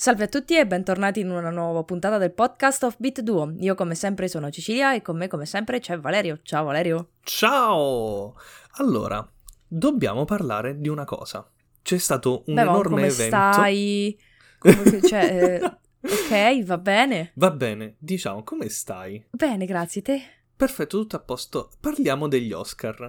Salve a tutti e bentornati in una nuova puntata del podcast of Beat Duo. Io come sempre sono Cecilia e con me come sempre c'è Valerio. Ciao Valerio. Ciao! Allora, dobbiamo parlare di una cosa. C'è stato un Beh, enorme come evento. stai? Come, cioè, eh, ok, va bene. Va bene, diciamo, come stai? Bene, grazie te. Perfetto, tutto a posto. Parliamo degli Oscar.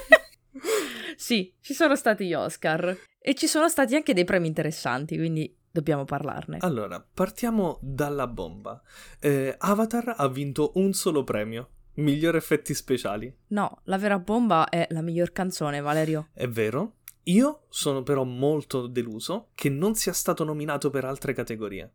sì, ci sono stati gli Oscar e ci sono stati anche dei premi interessanti, quindi dobbiamo parlarne. Allora, partiamo dalla bomba. Eh, Avatar ha vinto un solo premio. Miglior effetti speciali. No, la vera bomba è la miglior canzone, Valerio. È vero? Io sono però molto deluso che non sia stato nominato per altre categorie.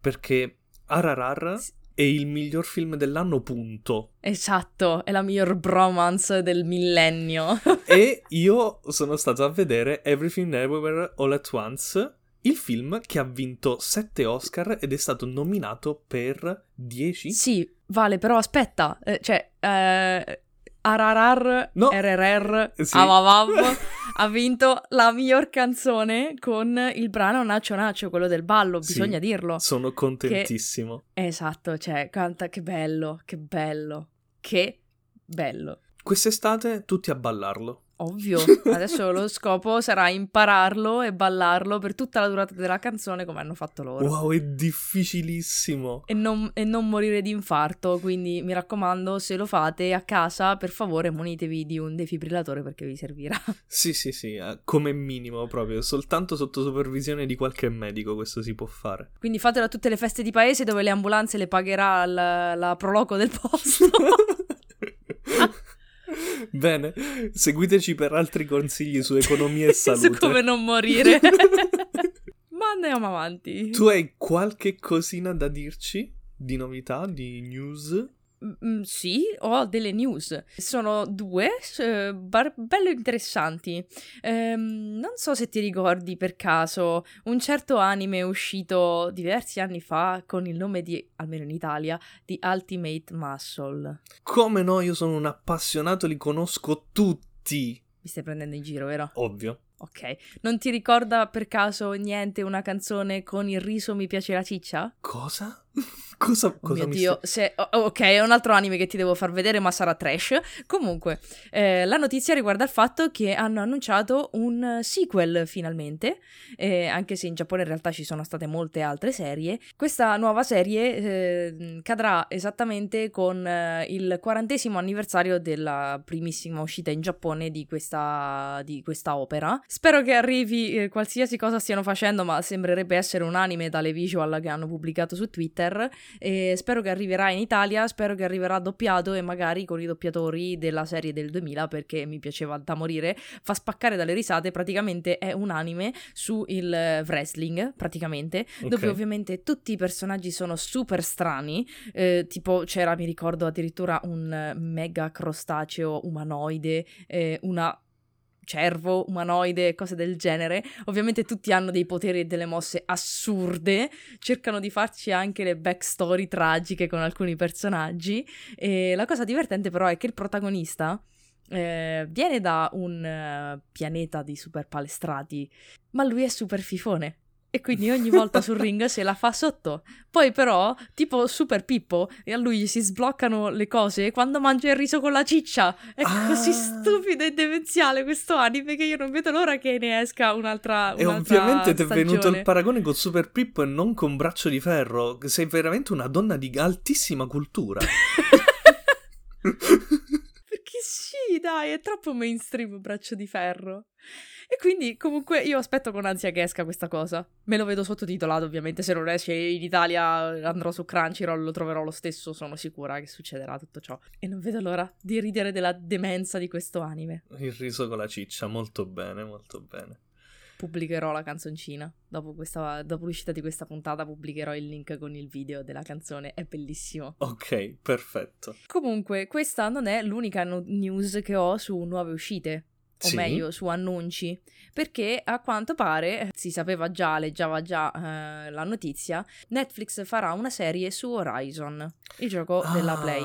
Perché RRR S- è il miglior film dell'anno, punto. Esatto, è la miglior bromance del millennio. e io sono stato a vedere Everything Everywhere All at Once, il film che ha vinto 7 Oscar ed è stato nominato per 10. Sì, vale, però aspetta, eh, cioè, eh, RRR, No. RRR, Sì. Avavav, ha vinto la miglior canzone con il brano Nacho Nacho, quello del ballo, Sì. bisogna dirlo. Sono contentissimo. Esatto, cioè, canta, che bello, che bello, che bello. Quest'estate tutti a ballarlo. Ovvio, adesso lo scopo sarà impararlo e ballarlo per tutta la durata della canzone come hanno fatto loro. Wow, è difficilissimo. E non, e non morire di infarto, quindi mi raccomando, se lo fate a casa, per favore munitevi di un defibrillatore perché vi servirà. Sì, sì, sì, eh, come minimo proprio, soltanto sotto supervisione di qualche medico questo si può fare. Quindi fatelo a tutte le feste di paese dove le ambulanze le pagherà la, la Proloco del posto. Bene, seguiteci per altri consigli su economia e salute. Su come non morire. Ma andiamo avanti. Tu hai qualche cosina da dirci? Di novità, di news? Mm, sì, ho delle news. Sono due, eh, bar- bello interessanti. Ehm, non so se ti ricordi per caso, un certo anime uscito diversi anni fa con il nome di, almeno in Italia, di Ultimate Muscle. Come no, io sono un appassionato, li conosco tutti. Mi stai prendendo in giro, vero? Ovvio. Ok. Non ti ricorda per caso niente una canzone con il riso mi piace la ciccia? Cosa? cosa Oh cosa mio mi Dio, se- oh, ok, è un altro anime che ti devo far vedere, ma sarà trash. Comunque, eh, la notizia riguarda il fatto che hanno annunciato un eh, sequel finalmente, eh, anche se in Giappone in realtà ci sono state molte altre serie. Questa nuova serie eh, cadrà esattamente con eh, il quarantesimo anniversario della primissima uscita in Giappone di questa, di questa opera. Spero che arrivi eh, qualsiasi cosa stiano facendo, ma sembrerebbe essere un anime dalle visual che hanno pubblicato su Twitter. E spero che arriverà in Italia, spero che arriverà doppiato e magari con i doppiatori della serie del 2000 perché mi piaceva da morire. Fa spaccare dalle risate, praticamente è un anime su il eh, wrestling, praticamente, Ok. dove ovviamente tutti i personaggi sono super strani, eh, tipo c'era, mi ricordo addirittura un mega crostaceo umanoide, eh, una cervo umanoide, cose del genere. Ovviamente tutti hanno dei poteri e delle mosse assurde, cercano di farci anche le backstory tragiche con alcuni personaggi e la cosa divertente però è che il protagonista eh, viene da un eh, pianeta di super palestrati, ma lui è super fifone. E quindi ogni volta sul ring se la fa sotto. Poi però, tipo Super Pippo, e a lui si sbloccano le cose quando mangia il riso con la ciccia. È Ah. così stupido e demenziale questo anime che io non vedo l'ora che ne esca un'altra E un'altra ovviamente ti è venuto il paragone con Super Pippo e non con Braccio di Ferro. Sei veramente una donna di altissima cultura. Perché sì, dai, è troppo mainstream braccio di ferro. E quindi comunque io aspetto con ansia che esca questa cosa. Me lo vedo sottotitolato, ovviamente, se non esce in Italia andrò su Crunchyroll, lo troverò lo stesso, sono sicura che succederà tutto ciò. E non vedo l'ora di ridere della demenza di questo anime. Il riso con la ciccia, molto bene, molto bene. Pubblicherò la canzoncina. Dopo, questa, dopo l'uscita di questa puntata pubblicherò il link con il video della canzone, è bellissimo. Ok, perfetto. Comunque, questa non è l'unica no- news che ho su nuove uscite. O Sì? meglio, su annunci. Perché a quanto pare, eh, si sapeva già, leggiava già eh, la notizia, Netflix farà una serie su Horizon, il gioco della Ah, Play.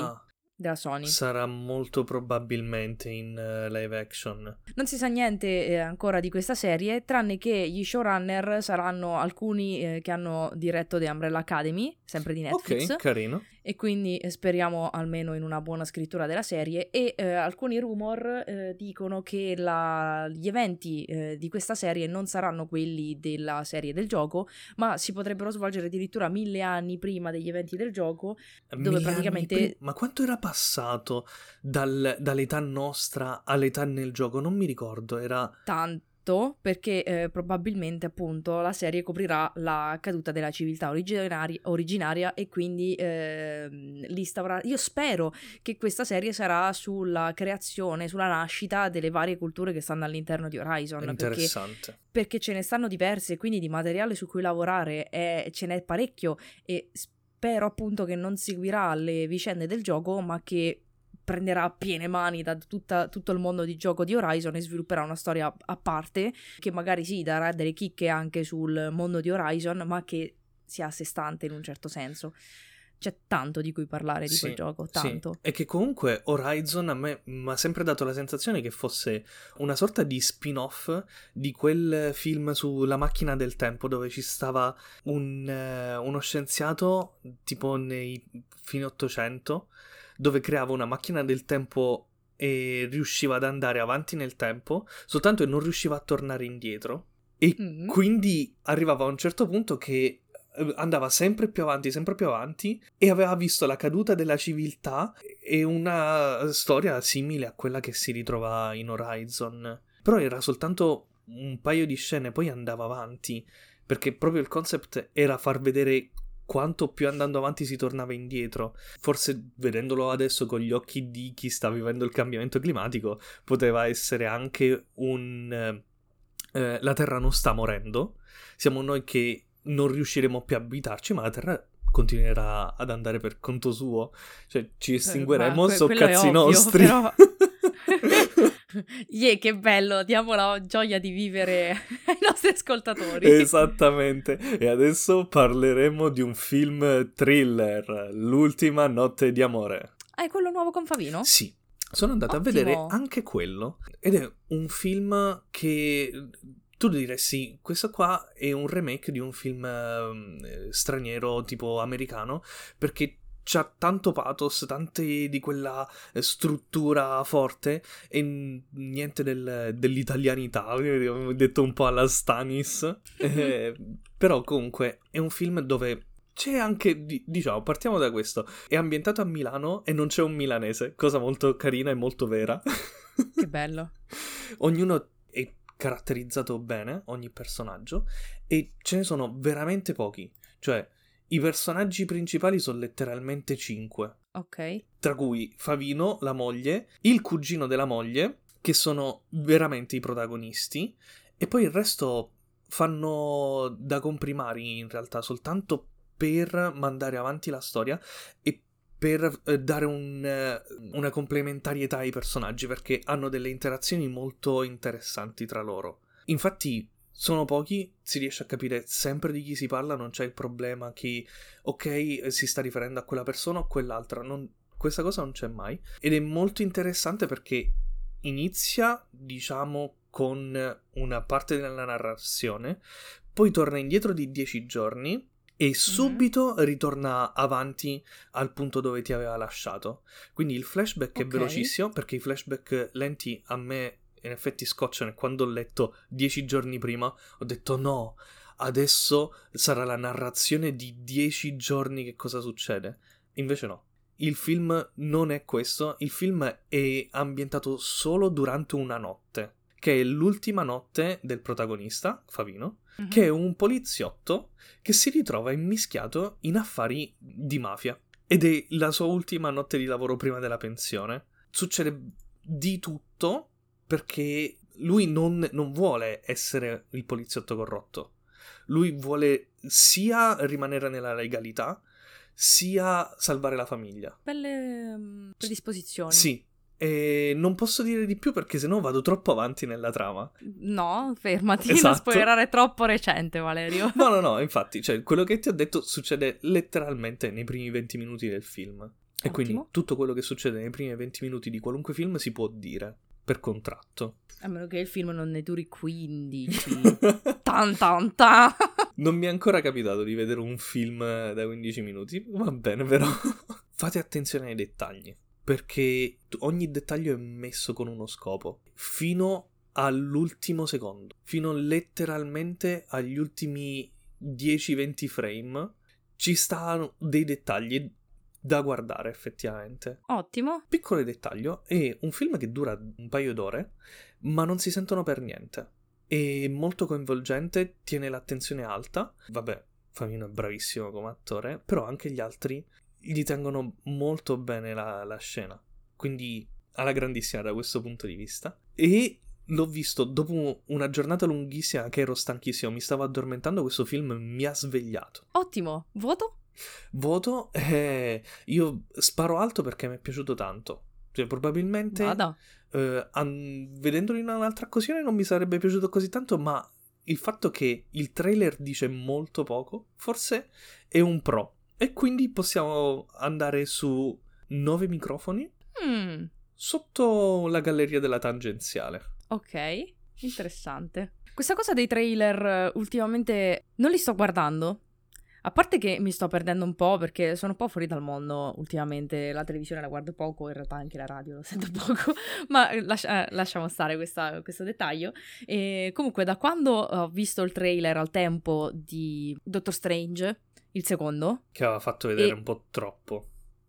della Sony. Sarà molto probabilmente in uh, live action. Non si sa niente eh, ancora di questa serie, tranne che gli showrunner saranno alcuni eh, che hanno diretto The Umbrella Academy, sempre di Netflix. Ok, carino. E quindi eh, speriamo almeno in una buona scrittura della serie. E eh, alcuni rumor eh, dicono che la... gli eventi di questa serie non saranno quelli della serie del gioco, ma si potrebbero svolgere addirittura mille anni prima degli eventi del gioco, dove Mille praticamente... pri- Ma quanto era passato dal- dall'età nostra all'età nel gioco? Non mi ricordo, era... tanto perché eh, probabilmente appunto la serie coprirà la caduta della civiltà originari- originaria e quindi eh, l'instaura- io spero che questa serie sarà sulla creazione, sulla nascita delle varie culture che stanno all'interno di Horizon perché, Interessante. perché ce ne stanno diverse quindi di materiale su cui lavorare è- ce n'è parecchio e spero appunto che non seguirà le vicende del gioco ma che prenderà piene mani da tutta- tutto il mondo di gioco di Horizon e svilupperà una storia a parte che magari sì darà delle chicche anche sul mondo di Horizon ma che sia a sé stante in un certo senso. C'è tanto di cui parlare di Sì, quel gioco, sì. tanto. E che comunque Horizon a me mi ha sempre dato la sensazione che fosse una sorta di spin-off di quel film sulla macchina del tempo dove ci stava un, eh, uno scienziato tipo nei fine 800 dove creava una macchina del tempo e riusciva ad andare avanti nel tempo soltanto che non riusciva a tornare indietro e Mm. quindi arrivava a un certo punto che eh, andava sempre più avanti, sempre più avanti e aveva visto la caduta della civiltà e una storia simile a quella che si ritrova in Horizon. Però era soltanto un paio di scene, poi andava avanti, perché proprio il concept era far vedere quanto più andando avanti si tornava indietro. Forse vedendolo adesso con gli occhi di chi sta vivendo il cambiamento climatico, poteva essere anche un... eh, eh, la Terra non sta morendo, siamo noi che non riusciremo più a abitarci, ma la Terra continuerà ad andare per conto suo. Cioè, ci estingueremo, Eh, so cazzi ovvio, nostri. però- Yeah, che bello, diamo la gioia di vivere ai nostri ascoltatori. Esattamente. E adesso parleremo di un film thriller, L'ultima notte di amore. Ah, è quello nuovo con Favino? Sì, sono andato Ottimo. a vedere anche quello ed è un film che tu diresti, questo qua è un remake di un film ehm, straniero tipo americano perché c'ha tanto pathos, tante di quella eh, struttura forte e niente del- dell'italianità, detto un po' alla Stanis, Eh, però comunque è un film dove c'è anche, di- diciamo, partiamo da questo, è ambientato a Milano e non c'è un milanese, cosa molto carina e molto vera. Che bello. Ognuno è caratterizzato bene, ogni personaggio, e ce ne sono veramente pochi. Cioè, i personaggi principali sono letteralmente cinque, Ok. tra cui Favino, la moglie, il cugino della moglie, che sono veramente i protagonisti, e poi il resto fanno da comprimari in realtà soltanto per mandare avanti la storia e per eh, dare un, eh, una complementarietà ai personaggi perché hanno delle interazioni molto interessanti tra loro. Infatti sono pochi, si riesce a capire sempre di chi si parla, non c'è il problema che ok si sta riferendo a quella persona o a quell'altra, non- questa cosa non c'è mai ed è molto interessante perché inizia diciamo con una parte della narrazione, poi torna indietro di dieci giorni e subito ritorna avanti al punto dove ti aveva lasciato. Quindi il flashback è Ok. velocissimo perché i flashback lenti a me in effetti scocciano e quando ho letto dieci giorni prima ho detto no, adesso sarà la narrazione di dieci giorni che cosa succede. Invece no. Il film non è questo, il film è ambientato solo durante una notte, che è l'ultima notte del protagonista, Favino, Mhm. che è un poliziotto che si ritrova immischiato in affari di mafia. Ed è la sua ultima notte di lavoro prima della pensione. Succede di tutto perché lui non, non vuole essere il poliziotto corrotto. Lui vuole sia rimanere nella legalità, sia salvare la famiglia. Belle mm, predisposizioni. Sì, e non posso dire di più perché sennò vado troppo avanti nella trama. No, fermati, non Esatto. spoilerare troppo recente, Valerio. No, no, no, infatti, cioè, quello che ti ho detto succede letteralmente nei primi 20 minuti del film. E quindi Ottimo. tutto quello che succede nei primi 20 minuti di qualunque film si può dire per contratto. A meno che il film non ne duri 15. tan tan tan. Non mi è ancora capitato di vedere un film da 15 minuti, va bene però. Fate attenzione ai dettagli, perché ogni dettaglio è messo con uno scopo, fino all'ultimo secondo, fino letteralmente agli ultimi 10-20 frame ci stanno dei dettagli da guardare effettivamente. Ottimo. Piccolo dettaglio, è un film che dura un paio d'ore, ma non si sentono per niente. È molto coinvolgente, tiene l'attenzione alta. Vabbè, Famino è bravissimo come attore, però anche gli altri gli tengono molto bene la, la scena. Quindi alla grandissima da questo punto di vista. E l'ho visto dopo una giornata lunghissima che ero stanchissimo, mi stavo addormentando, questo film mi ha svegliato. Ottimo. Voto? Voto, eh, io sparo alto perché mi è piaciuto tanto. Cioè, probabilmente, eh, an- vedendolo in un'altra occasione non mi sarebbe piaciuto così tanto, ma il fatto che il trailer dice molto poco, forse è un pro. E quindi possiamo andare su nove microfoni Mm, sotto la galleria della tangenziale. ok. Interessante. Questa cosa dei trailer eh, ultimamente non li sto guardando. A parte che mi sto perdendo un po' perché sono un po' fuori dal mondo ultimamente, la televisione la guardo poco, in realtà anche la radio la sento poco, ma eh, lascia- eh, lasciamo stare questa- questo dettaglio. E comunque da quando ho visto il trailer al tempo di Doctor Strange, il secondo, Che aveva fatto vedere E- un po' troppo.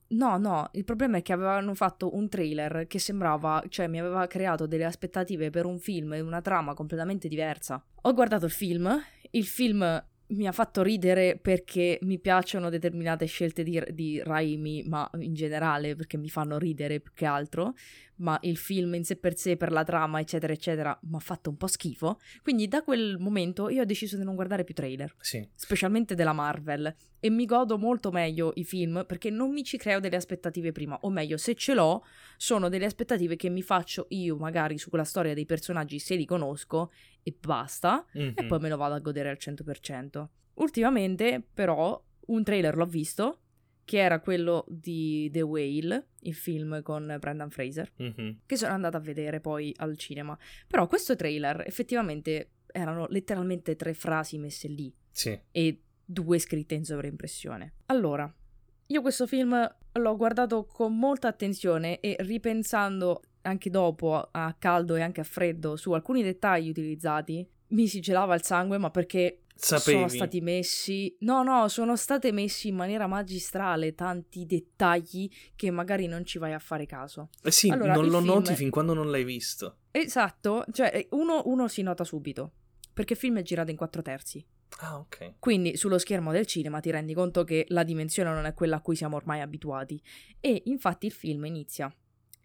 No, no, il problema è che avevano fatto un trailer che sembrava, cioè mi aveva creato delle aspettative per un film e una trama completamente diversa. Ho guardato il film, il film mi ha fatto ridere perché mi piacciono determinate scelte di, di Raimi, ma in generale perché mi fanno ridere più che altro, ma il film in sé per sé, per la trama, eccetera, eccetera, mi ha fatto un po' schifo. Quindi da quel momento io ho deciso di non guardare più trailer. Sì, specialmente della Marvel, e mi godo molto meglio i film perché non mi ci creo delle aspettative prima, o meglio, se ce l'ho, sono delle aspettative che mi faccio io magari su quella storia dei personaggi se li conosco e basta, e Mhm. poi me lo vado a godere al 100%. Ultimamente, però, un trailer l'ho visto, che era quello di The Whale, il film con Brendan Fraser Mhm. che sono andata a vedere poi al cinema. Però questo trailer effettivamente erano letteralmente tre frasi messe lì Sì. e due scritte in sovraimpressione. Allora, io questo film l'ho guardato con molta attenzione e ripensando anche dopo a caldo e anche a freddo su alcuni dettagli utilizzati, mi si gelava il sangue, ma perché Sapevi. sono stati messi. No, no, sono state messi in maniera magistrale tanti dettagli che magari non ci vai a fare caso. Eh sì, Allora, non lo film- noti fin quando non l'hai visto. Esatto, cioè uno, uno si nota subito. Perché il film è girato in quattro terzi. Ah, ok. Quindi sullo schermo del cinema ti rendi conto che la dimensione non è quella a cui siamo ormai abituati. E infatti il film inizia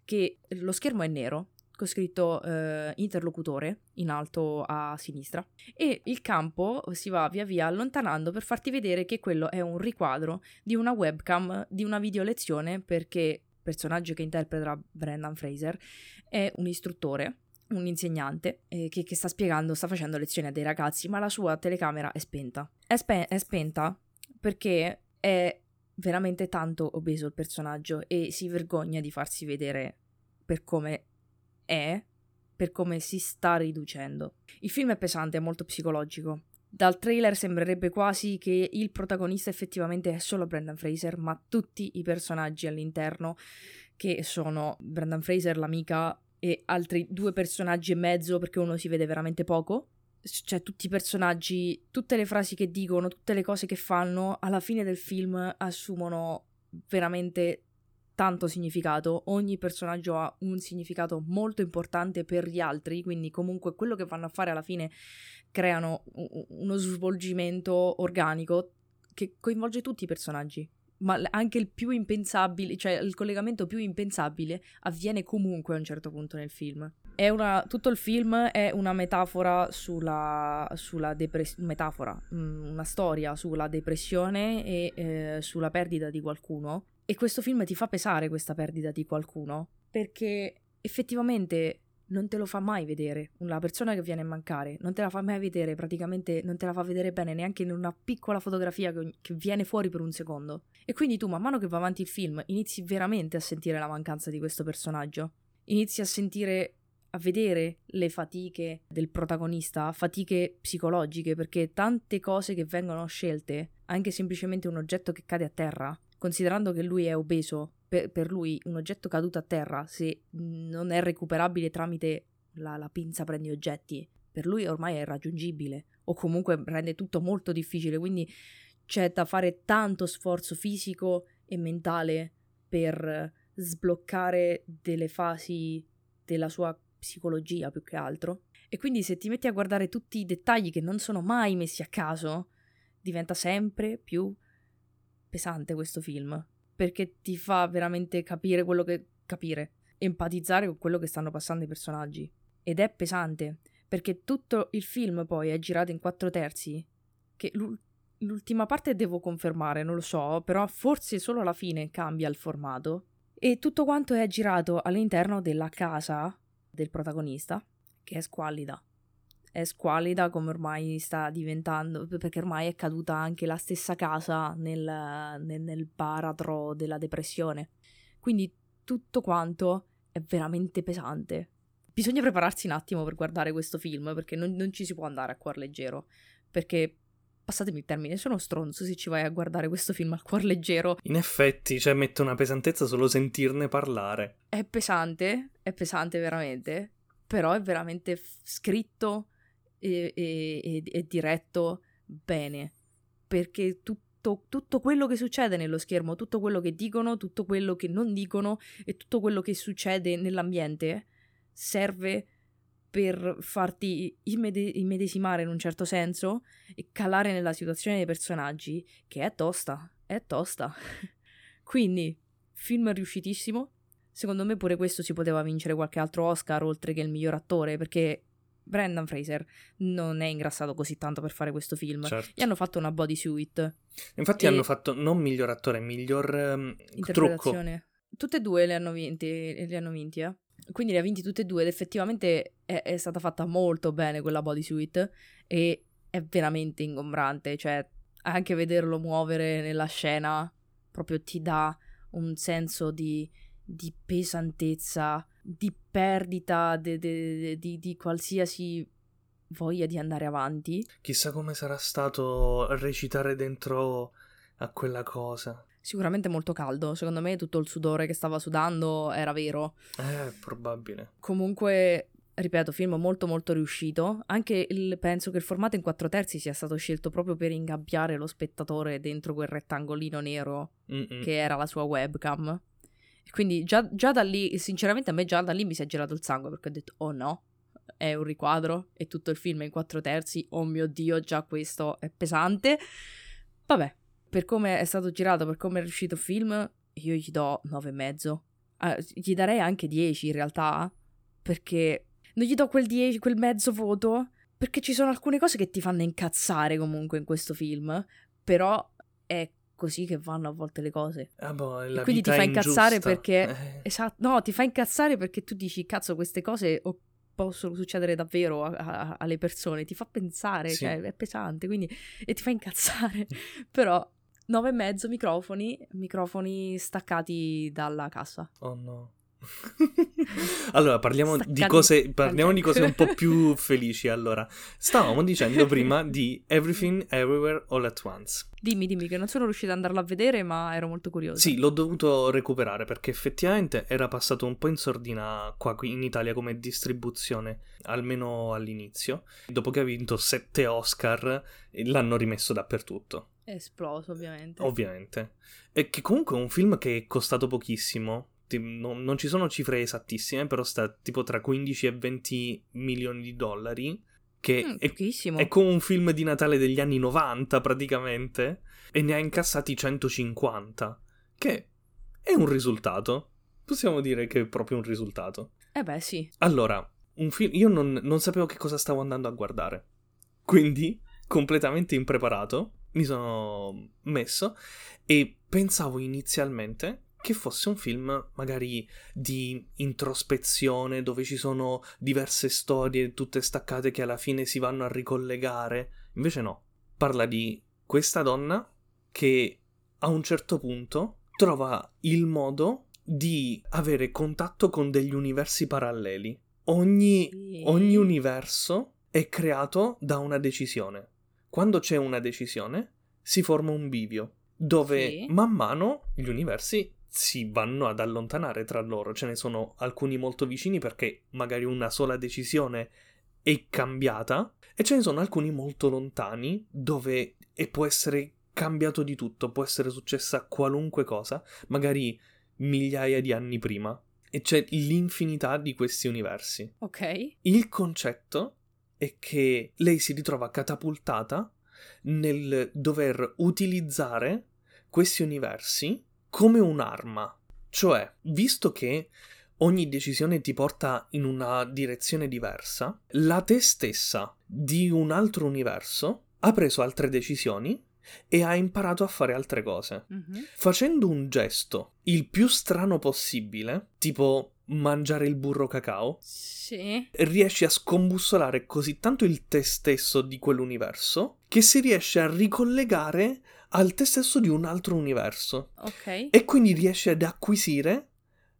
che lo schermo è nero, con scritto eh, interlocutore in alto a sinistra, e il campo si va via via allontanando per farti vedere che quello è un riquadro di una webcam di una videolezione perché il personaggio che interpreta Brendan Fraser è un istruttore un insegnante eh, che, che sta spiegando, sta facendo lezioni a dei ragazzi, ma la sua telecamera è spenta. È, spe- è spenta perché è veramente tanto obeso il personaggio e si vergogna di farsi vedere per come è, per come si sta riducendo. Il film è pesante, è molto psicologico. Dal trailer sembrerebbe quasi che il protagonista effettivamente è solo Brendan Fraser, ma tutti i personaggi all'interno, che sono Brendan Fraser, l'amica e altri due personaggi e mezzo perché uno si vede veramente poco. Cioè, tutti i personaggi, tutte le frasi che dicono, tutte le cose che fanno, alla fine del film assumono veramente tanto significato. Ogni personaggio ha un significato molto importante per gli altri, quindi comunque quello che vanno a fare alla fine creano uno svolgimento organico che coinvolge tutti i personaggi ma anche il più impensabile, cioè il collegamento più impensabile avviene comunque a un certo punto nel film. Una, tutto il film è una metafora sulla, sulla depressione, metafora, mm, una storia sulla depressione e eh, sulla perdita di qualcuno. E questo film ti fa pesare questa perdita di qualcuno, perché effettivamente non te lo fa mai vedere. La persona che viene a mancare non te la fa mai vedere, praticamente non te la fa vedere bene neanche in una piccola fotografia che, che viene fuori per un secondo. E quindi tu, man mano che va avanti il film, inizi veramente a sentire la mancanza di questo personaggio. Inizi a sentire a vedere le fatiche del protagonista, fatiche psicologiche, perché tante cose che vengono scelte, anche semplicemente un oggetto che cade a terra, considerando che lui è obeso, per, per lui un oggetto caduto a terra, se non è recuperabile tramite la, la pinza prendi oggetti, per lui ormai è irraggiungibile, o comunque rende tutto molto difficile, quindi c'è da fare tanto sforzo fisico e mentale per sbloccare delle fasi della sua psicologia più che altro. E quindi se ti metti a guardare tutti i dettagli che non sono mai messi a caso, diventa sempre più pesante questo film. Perché ti fa veramente capire quello che. capire. Empatizzare con quello che stanno passando i personaggi. Ed è pesante. Perché tutto il film poi è girato in quattro terzi. Che l'ultima parte devo confermare, non lo so, però forse solo alla fine cambia il formato. E tutto quanto è girato all'interno della casa del protagonista, che è squallida. È squallida come ormai sta diventando, perché ormai è caduta anche la stessa casa nel, nel, nel baratro della depressione. Quindi tutto quanto è veramente pesante. Bisogna prepararsi un attimo per guardare questo film, perché non, non ci si può andare a cuor leggero. Perché passatemi il termine, sono stronzo se ci vai a guardare questo film al cuor leggero. In effetti, cioè, mette una pesantezza solo sentirne parlare. È pesante, è pesante veramente, però è veramente f- scritto e, e, e, diretto bene, perché tutto, tutto quello che succede nello schermo, tutto quello che dicono, tutto quello che non dicono e tutto quello che succede nell'ambiente serve per farti immede- immedesimare in un certo senso e calare nella situazione dei personaggi, che è tosta, è tosta. Quindi, film riuscitissimo. Secondo me pure questo si poteva vincere qualche altro Oscar oltre che il miglior attore, perché Brendan Fraser non è ingrassato così tanto per fare questo film. Certo. Gli hanno fatto una bodysuit. Infatti e... hanno fatto non miglior attore, miglior um, trucco. Tutte e due le hanno vinti, li hanno vinti, eh. Quindi le ha vinti tutte e due ed effettivamente è, è stata fatta molto bene quella bodysuit e è veramente ingombrante, cioè anche vederlo muovere nella scena proprio ti dà un senso di, di pesantezza, di perdita de, de, de, di, di qualsiasi voglia di andare avanti. Chissà come sarà stato recitare dentro a quella cosa. Sicuramente molto caldo, secondo me tutto il sudore che stava sudando era vero. Eh, probabile. Comunque, ripeto, film molto molto riuscito. Anche il, penso che il formato in quattro terzi sia stato scelto proprio per ingabbiare lo spettatore dentro quel rettangolino nero Mm-mm. che era la sua webcam. Quindi già, già da lì, sinceramente a me già da lì mi si è girato il sangue perché ho detto, oh no, è un riquadro e tutto il film è in quattro terzi, oh mio dio, già questo è pesante. Vabbè, per come è stato girato, per come è riuscito il film, io gli do 9,5. Ah, gli darei anche 10 in realtà, perché non gli do quel 10, quel mezzo voto, perché ci sono alcune cose che ti fanno incazzare comunque in questo film, però è così che vanno a volte le cose. Ah boh, e quindi ti fa incazzare ingiusta. perché... Esatto, no, ti fa incazzare perché tu dici, cazzo, queste cose possono succedere davvero a, a, alle persone, ti fa pensare, sì. cioè è pesante, quindi... e ti fa incazzare. Però Nove e mezzo microfoni, microfoni staccati dalla cassa. Oh no. allora, parliamo, di cose, parliamo di cose un po' più felici. Allora, stavamo dicendo prima di Everything Everywhere All at Once. Dimmi, dimmi, che non sono riuscita ad andarla a vedere, ma ero molto curiosa. Sì, l'ho dovuto recuperare perché effettivamente era passato un po' in sordina qua in Italia come distribuzione, almeno all'inizio. Dopo che ha vinto sette Oscar, l'hanno rimesso dappertutto. È esploso, ovviamente. Ovviamente. E che comunque è un film che è costato pochissimo. Non, non, ci sono cifre esattissime, però sta tipo tra 15 e 20 milioni di dollari. Che mm, è, è, come un film di Natale degli anni 90 praticamente. E ne ha incassati 150. Che è un risultato. Possiamo dire che è proprio un risultato. Eh beh, sì. Allora, un film. Io non, non sapevo che cosa stavo andando a guardare. Quindi, completamente impreparato mi sono messo e pensavo inizialmente che fosse un film magari di introspezione, dove ci sono diverse storie tutte staccate che alla fine si vanno a ricollegare. Invece no, parla di questa donna che a un certo punto trova il modo di avere contatto con degli universi paralleli. Ogni, ogni universo è creato da una decisione. Quando c'è una decisione, si forma un bivio, dove Sì. man mano gli universi si vanno ad allontanare tra loro. Ce ne sono alcuni molto vicini perché magari una sola decisione è cambiata, e ce ne sono alcuni molto lontani dove e può essere cambiato di tutto, può essere successa qualunque cosa, magari migliaia di anni prima. E c'è l'infinità di questi universi. Ok. Il concetto è che lei si ritrova catapultata nel dover utilizzare questi universi come un'arma. Cioè, visto che ogni decisione ti porta in una direzione diversa, la te stessa di un altro universo ha preso altre decisioni e ha imparato a fare altre cose. Mhm. Facendo un gesto il più strano possibile, tipo mangiare il burro cacao, Sì. riesci a scombussolare così tanto il te stesso di quell'universo che si riesce a ricollegare al te stesso di un altro universo Ok. e quindi riesci ad acquisire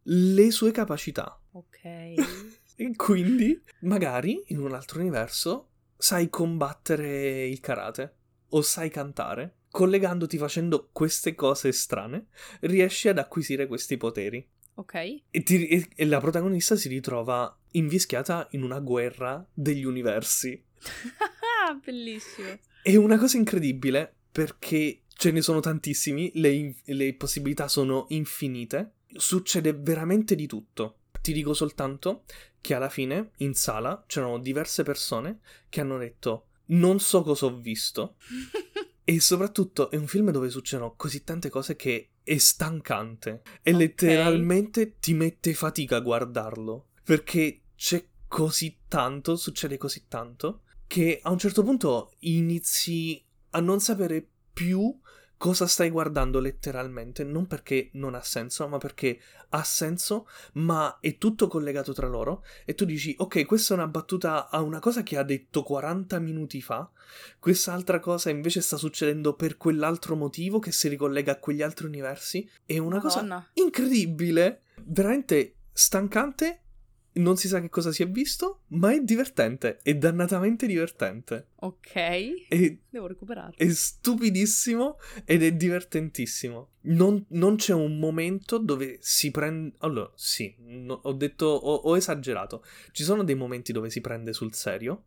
le sue capacità. Ok. E quindi, magari in un altro universo, sai combattere il karate o sai cantare. Collegandoti facendo queste cose strane, riesci ad acquisire questi poteri. Ok. E, ti- e- e la protagonista si ritrova invischiata in una guerra degli universi. Ah, bellissimo. È una cosa incredibile perché ce ne sono tantissimi, le, le possibilità sono infinite, succede veramente di tutto. Ti dico soltanto che alla fine in sala c'erano diverse persone che hanno detto non so cosa ho visto e soprattutto è un film dove succedono così tante cose che è stancante e Ok. letteralmente ti mette fatica a guardarlo perché c'è così tanto, succede così tanto che a un certo punto inizi a non sapere più cosa stai guardando letteralmente, non perché non ha senso, ma perché ha senso, ma è tutto collegato tra loro e tu dici ok, questa è una battuta a una cosa che ha detto 40 minuti fa, quest'altra cosa invece sta succedendo per quell'altro motivo che si ricollega a quegli altri universi, è una cosa Madonna. incredibile, veramente stancante. Non si sa che cosa si è visto, ma è divertente, è dannatamente divertente. Ok. È, Devo recuperarlo. è stupidissimo ed è divertentissimo. Non, non c'è un momento dove si prende. Allora, sì, no- ho detto. Ho, ho esagerato. Ci sono dei momenti dove si prende sul serio,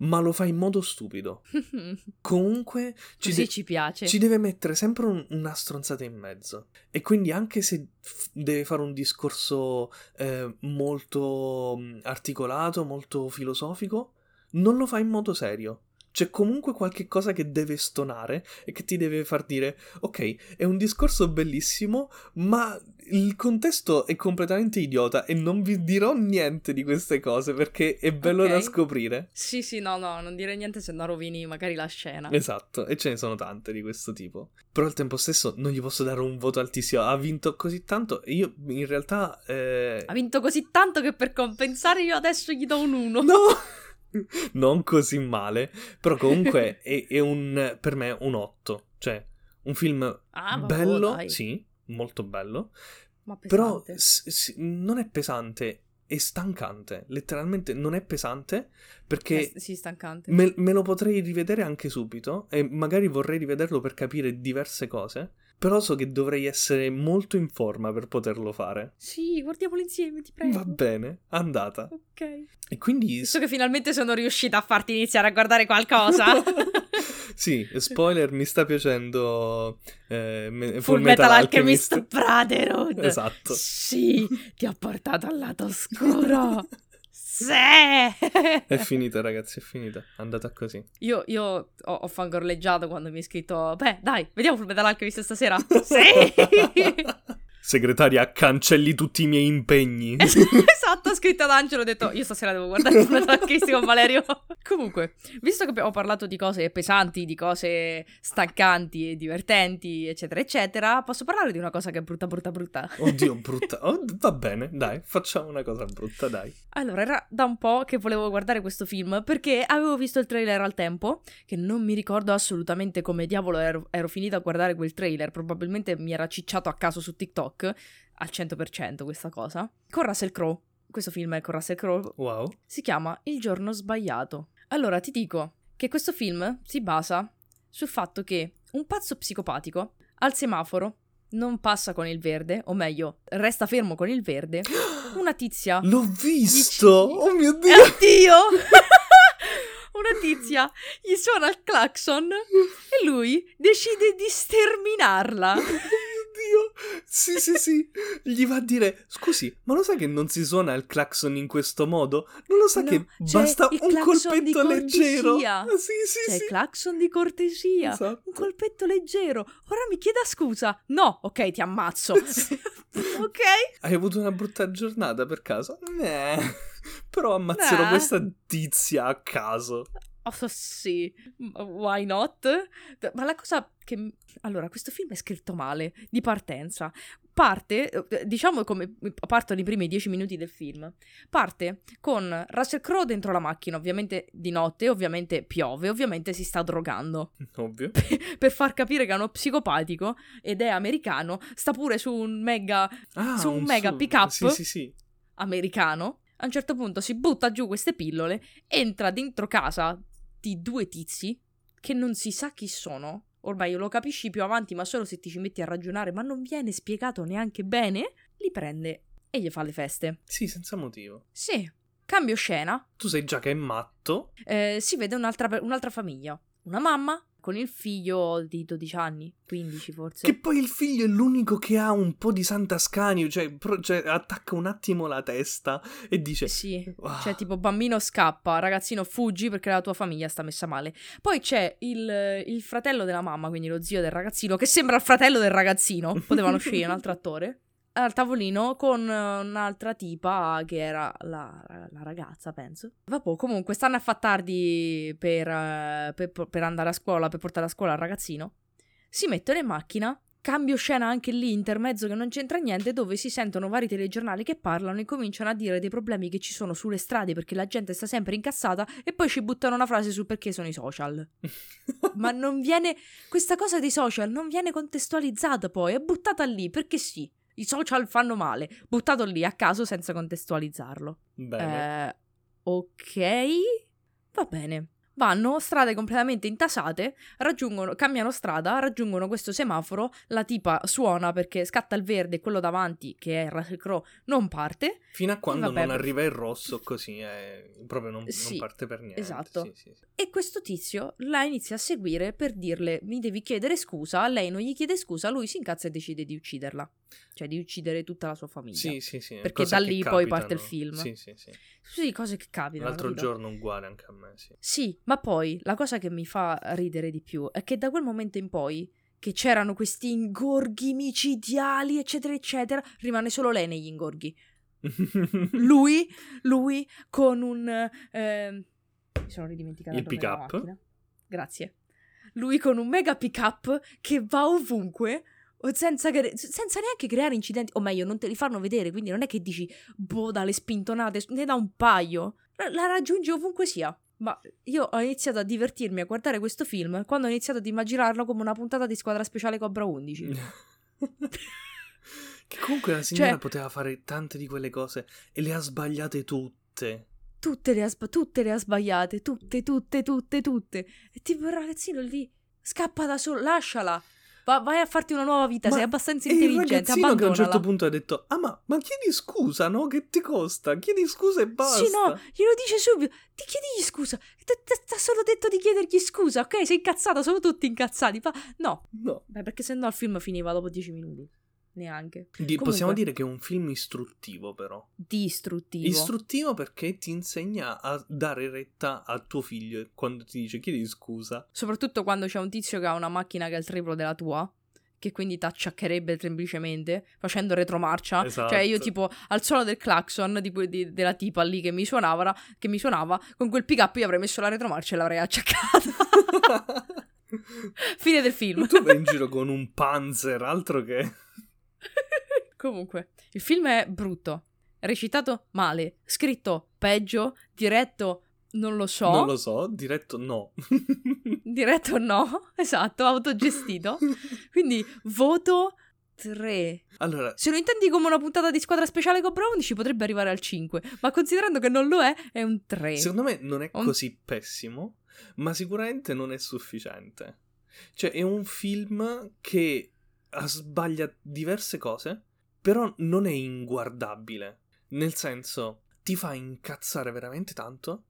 ma lo fa in modo stupido. Comunque ci, de- ci piace. ci deve mettere sempre un- una stronzata in mezzo. E quindi anche se f- deve fare un discorso eh, molto articolato, molto filosofico, non lo fa in modo serio. C'è comunque qualche cosa che deve stonare e che ti deve far dire: Ok, è un discorso bellissimo, ma il contesto è completamente idiota e non vi dirò niente di queste cose perché è bello Ok. da scoprire. Sì, sì, no, no, non dire niente se no rovini magari la scena. Esatto, e ce ne sono tante di questo tipo. Però al tempo stesso non gli posso dare un voto altissimo. Ha vinto così tanto. e Io in realtà. eh, Ha vinto così tanto che per compensare io adesso gli do un 1. No! non così male. Però comunque è, è un. Per me un 8. Cioè, un film Ah, vabbè, bello. dai. Sì, molto bello. Ma Però s- s- non è pesante. È stancante. Letteralmente non è pesante. Perché. Eh, sì, stancante. Me, me lo potrei rivedere anche subito e magari vorrei rivederlo per capire diverse cose, però so che dovrei essere molto in forma per poterlo fare. Sì, guardiamolo insieme, ti prego. Va bene, andata. Ok. E quindi... Visto che finalmente sono riuscita a farti iniziare a guardare qualcosa. sì, spoiler, mi sta piacendo eh, me- Full Metal Alchemist Brotherhood. Esatto. Sì, ti ha portato al lato oscuro. sì. È finita ragazzi, è finita. È andata così. Io, io ho, ho fangorleggiato quando mi hai scritto Beh, dai, vediamo Full Metal Alchemist stasera. sì. Segretaria, cancelli tutti i miei impegni. esatto, scritto ad Angelo, ho detto io stasera devo guardare il Darkistic con Valerio. Comunque, visto che abbiamo parlato di cose pesanti, di cose stancanti e divertenti, eccetera, eccetera, posso parlare di una cosa che è brutta, brutta, brutta? Oddio, brutta. Oh, va bene, dai, facciamo una cosa brutta, dai. Allora, era da un po' che volevo guardare questo film perché avevo visto il trailer al tempo, che non mi ricordo assolutamente come diavolo ero, ero finita a guardare quel trailer, probabilmente mi era cicciato a caso su TikTok, al 100% questa cosa, con Russell Crowe. Questo film è con Russell Crowe. Wow. Si chiama Il giorno sbagliato. Allora, ti dico che questo film si basa sul fatto che un pazzo psicopatico al semaforo non passa con il verde, o meglio, resta fermo con il verde. Una tizia. L'ho visto! Dici- Oh mio dio! Oddio! Una tizia gli suona il clacson e lui decide di sterminarla. Dio! Sì, sì, sì. Gli va a dire: Scusi, ma lo sai che non si suona il clacson in questo modo? Non lo sa No, che c'è basta un colpetto leggero? Sì, sì, C'è sì. il clacson di cortesia. Esatto. Un colpetto leggero. Ora mi chieda scusa. No, ok, ti ammazzo. ok? Hai avuto una brutta giornata per caso? Nah. Però ammazzerò Nah. questa tizia a caso. Oh, sì, why not? Ma la cosa che... Allora, questo film è scritto male, di partenza. Parte, eh, diciamo come partono i primi dieci minuti del film, parte con Russell Crowe dentro la macchina, ovviamente di notte, ovviamente piove, ovviamente si sta drogando. Ovvio. Per far capire che è uno psicopatico ed è americano, sta pure su un mega Ah, Su un mega pick-up? Sì, sì, sì. americano. A un certo punto si butta giù queste pillole, entra dentro casa di due tizi che non si sa chi sono. Ormai lo capisci più avanti, ma solo se ti ci metti a ragionare, ma non viene spiegato neanche bene. Li prende e gli fa le feste. Sì, senza motivo. Sì, cambio scena. Tu sai già che è matto. eh, si vede un'altra, un'altra famiglia. Una mamma con il figlio di 12 anni, 15 forse. Che poi il figlio è l'unico che ha un po' di santascanio. Cioè, pro- cioè, attacca un attimo la testa e dice: Sì, "Ah, cioè tipo bambino scappa, ragazzino fuggi perché la tua famiglia sta messa male. Poi c'è il, il fratello della mamma, quindi lo zio del ragazzino, che sembra il fratello del ragazzino, potevano scegliere un altro attore, al tavolino con eh, un'altra tipa che era la, la ragazza, penso. Vabbè, comunque stanno a far tardi per, eh, per, per andare a scuola, per portare a scuola il ragazzino. Si mettono in macchina Cambio scena anche lì, intermezzo che non c'entra niente, dove si sentono vari telegiornali che parlano e cominciano a dire dei problemi che ci sono sulle strade perché la gente sta sempre incazzata e poi ci buttano una frase su perché sono i social. Ma non viene. Questa cosa dei social non viene contestualizzata poi, è buttata lì perché sì. I social fanno male, buttato lì a caso senza contestualizzarlo. Bene. Eh, ok, va bene. Vanno strade completamente intasate, raggiungono, cambiano strada, raggiungono questo semaforo, la tipa suona perché scatta il verde e quello davanti, che è Russell Crowe, non parte. Fino a quando vabbè, non arriva il rosso, così è... proprio non, non Sì, parte per niente. esatto. Sì, sì. E questo tizio la inizia a seguire per dirle mi devi chiedere scusa, lei non gli chiede scusa, lui si incazza e decide di ucciderla. Cioè di uccidere tutta la sua famiglia. Sì, sì, sì. Perché da lì poi capitano. parte il film. Sì, sì, sì. Sì, cose che capitano. L'altro capito? giorno uguale anche a me, sì. Sì, ma poi la cosa che mi fa ridere di più è che da quel momento in poi che c'erano questi ingorghi micidiali, eccetera, eccetera, rimane solo lei negli ingorghi. Lui, lui con un... ehm, mi sono ridimenticata Il pick-up? macchina. Grazie. Lui con un mega pick-up che va ovunque o senza, cre- senza neanche creare incidenti. O meglio, non te li fanno vedere, quindi non è che dici, boh, dalle spintonate, ne da un paio. La, raggiungi ovunque sia. Ma io ho iniziato a divertirmi a guardare questo film quando ho iniziato ad immaginarlo come una puntata di squadra speciale Cobra 11. che comunque la signora Cioè- poteva fare tante di quelle cose e le ha sbagliate tutte. Tutte le ha, sba- tutte le ha sbagliate, tutte, tutte, tutte, tutte. E tipo il ragazzino lì scappa da solo, lasciala. Va- vai a farti una nuova vita, Ma- sei abbastanza intelligente, ragazzino che a un certo punto ha detto: Ah, ma, ma chiedi scusa, no? Che ti costa? Chiedi scusa e basta. Sì, no, glielo dice subito. Ti chiedigli scusa. Ti ha solo detto di chiedergli scusa, ok? Sei incazzata, sono tutti incazzati. Fa... No, No. Beh, perché sennò il film finiva dopo dieci minuti. Neanche. Di- Comunque. Possiamo dire che è un film istruttivo, però. Distruttivo. Istruttivo perché ti insegna a dare retta a tuo figlio quando ti dice chiedi scusa. Soprattutto quando c'è un tizio che ha una macchina che è il triplo della tua. che quindi ti acciaccherebbe semplicemente facendo retromarcia. Esatto. Cioè io tipo al suono del clacson di, di, della tipa lì che mi suonava, che mi suonava, con quel pick up io avrei messo la retromarcia e l'avrei acciaccata. Fine del film. tu vai in giro con un panzer, altro che... Comunque, il film è brutto, recitato male, scritto peggio, diretto non lo so. Non lo so, diretto no. diretto no, esatto, autogestito. Quindi voto 3. Allora, se lo intendi come una puntata di squadra speciale con Brown ci potrebbe arrivare al 5, ma considerando che non lo è, è un 3. Secondo me non è un... così pessimo, ma sicuramente non è sufficiente. Cioè, è un film che sbaglia diverse cose, però non è inguardabile. Nel senso, ti fa incazzare veramente tanto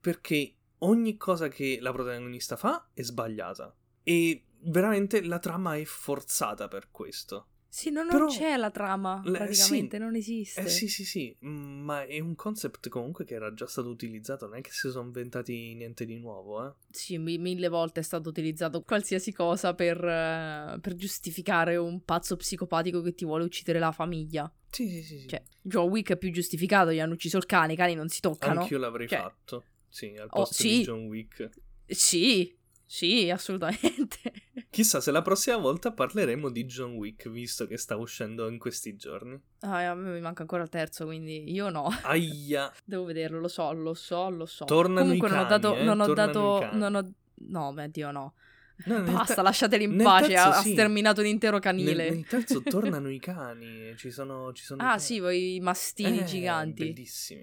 perché ogni cosa che la protagonista fa è sbagliata. E veramente la trama è forzata per questo. Sì, no, non Però, c'è la trama, praticamente, sì. non esiste. Eh sì, sì, sì, mm, ma è un concept comunque che era già stato utilizzato, non è che si sono inventati niente di nuovo, eh. Sì, mi- mille volte è stato utilizzato qualsiasi cosa per, eh, per giustificare un pazzo psicopatico che ti vuole uccidere la famiglia. Sì, sì, sì. sì. Cioè, John Wick è più giustificato, gli hanno ucciso il cane, i cani non si toccano. Anch'io l'avrei Cioè, fatto. Sì, al oh, posto sì. di John Wick. Sì, sì, assolutamente. Chissà se la prossima volta parleremo di John Wick, visto che sta uscendo in questi giorni. Ah, a me mi manca ancora il terzo, quindi io no. Aia! Devo vederlo, lo so, lo so, lo so. Tornano Comunque i non ho cani, dato... eh, Non ho dato... i. Non ho... No, beh, Dio no. No, nel Basta, ter- lasciateli in nel pace, terzo ha, sì. sterminato l'intero Nel, canile. nel terzo tornano i cani, ci sono, ci sono i Ah, cani. sì, voi mastini Eh, giganti. Bellissimi.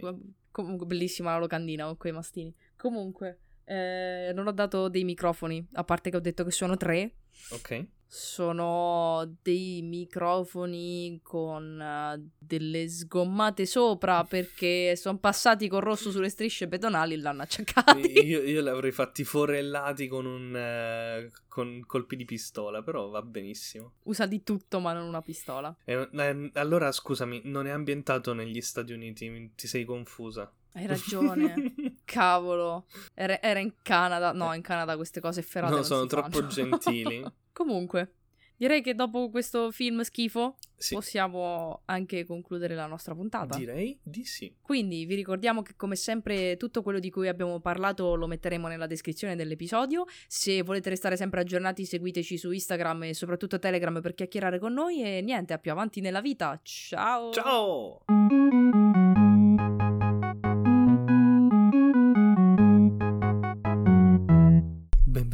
Comunque, bellissima la locandina con quei mastini. Comunque, eh, non ho dato dei microfoni, a parte che ho detto che sono tre. Ok. Sono dei microfoni con eh, delle sgommate sopra perché sono passati col rosso sulle strisce pedonali e l'hanno acciaccati. Io, io li avrei fatti forellati con un eh, con colpi di pistola, però va benissimo. Usa di tutto ma non una pistola. Eh, eh, allora, scusami, non è ambientato negli Stati Uniti, ti sei confusa. Hai ragione. Cavolo. Era, era in Canada. No, in Canada queste cose ferrate no, non sono troppo fanno. gentili. Comunque, direi che dopo questo film schifo Sì, possiamo anche concludere la nostra puntata. direi di sì. Quindi vi ricordiamo che come sempre tutto quello di cui abbiamo parlato lo metteremo nella descrizione dell'episodio. Se volete restare sempre aggiornati seguiteci su Instagram e soprattutto Telegram per chiacchierare con noi e niente, a più avanti nella vita. Ciao! Ciao!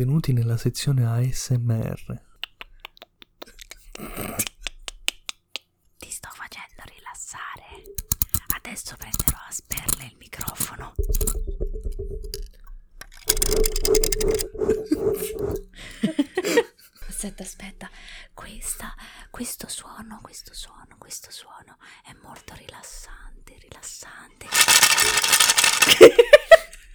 Benvenuti nella sezione ASMR.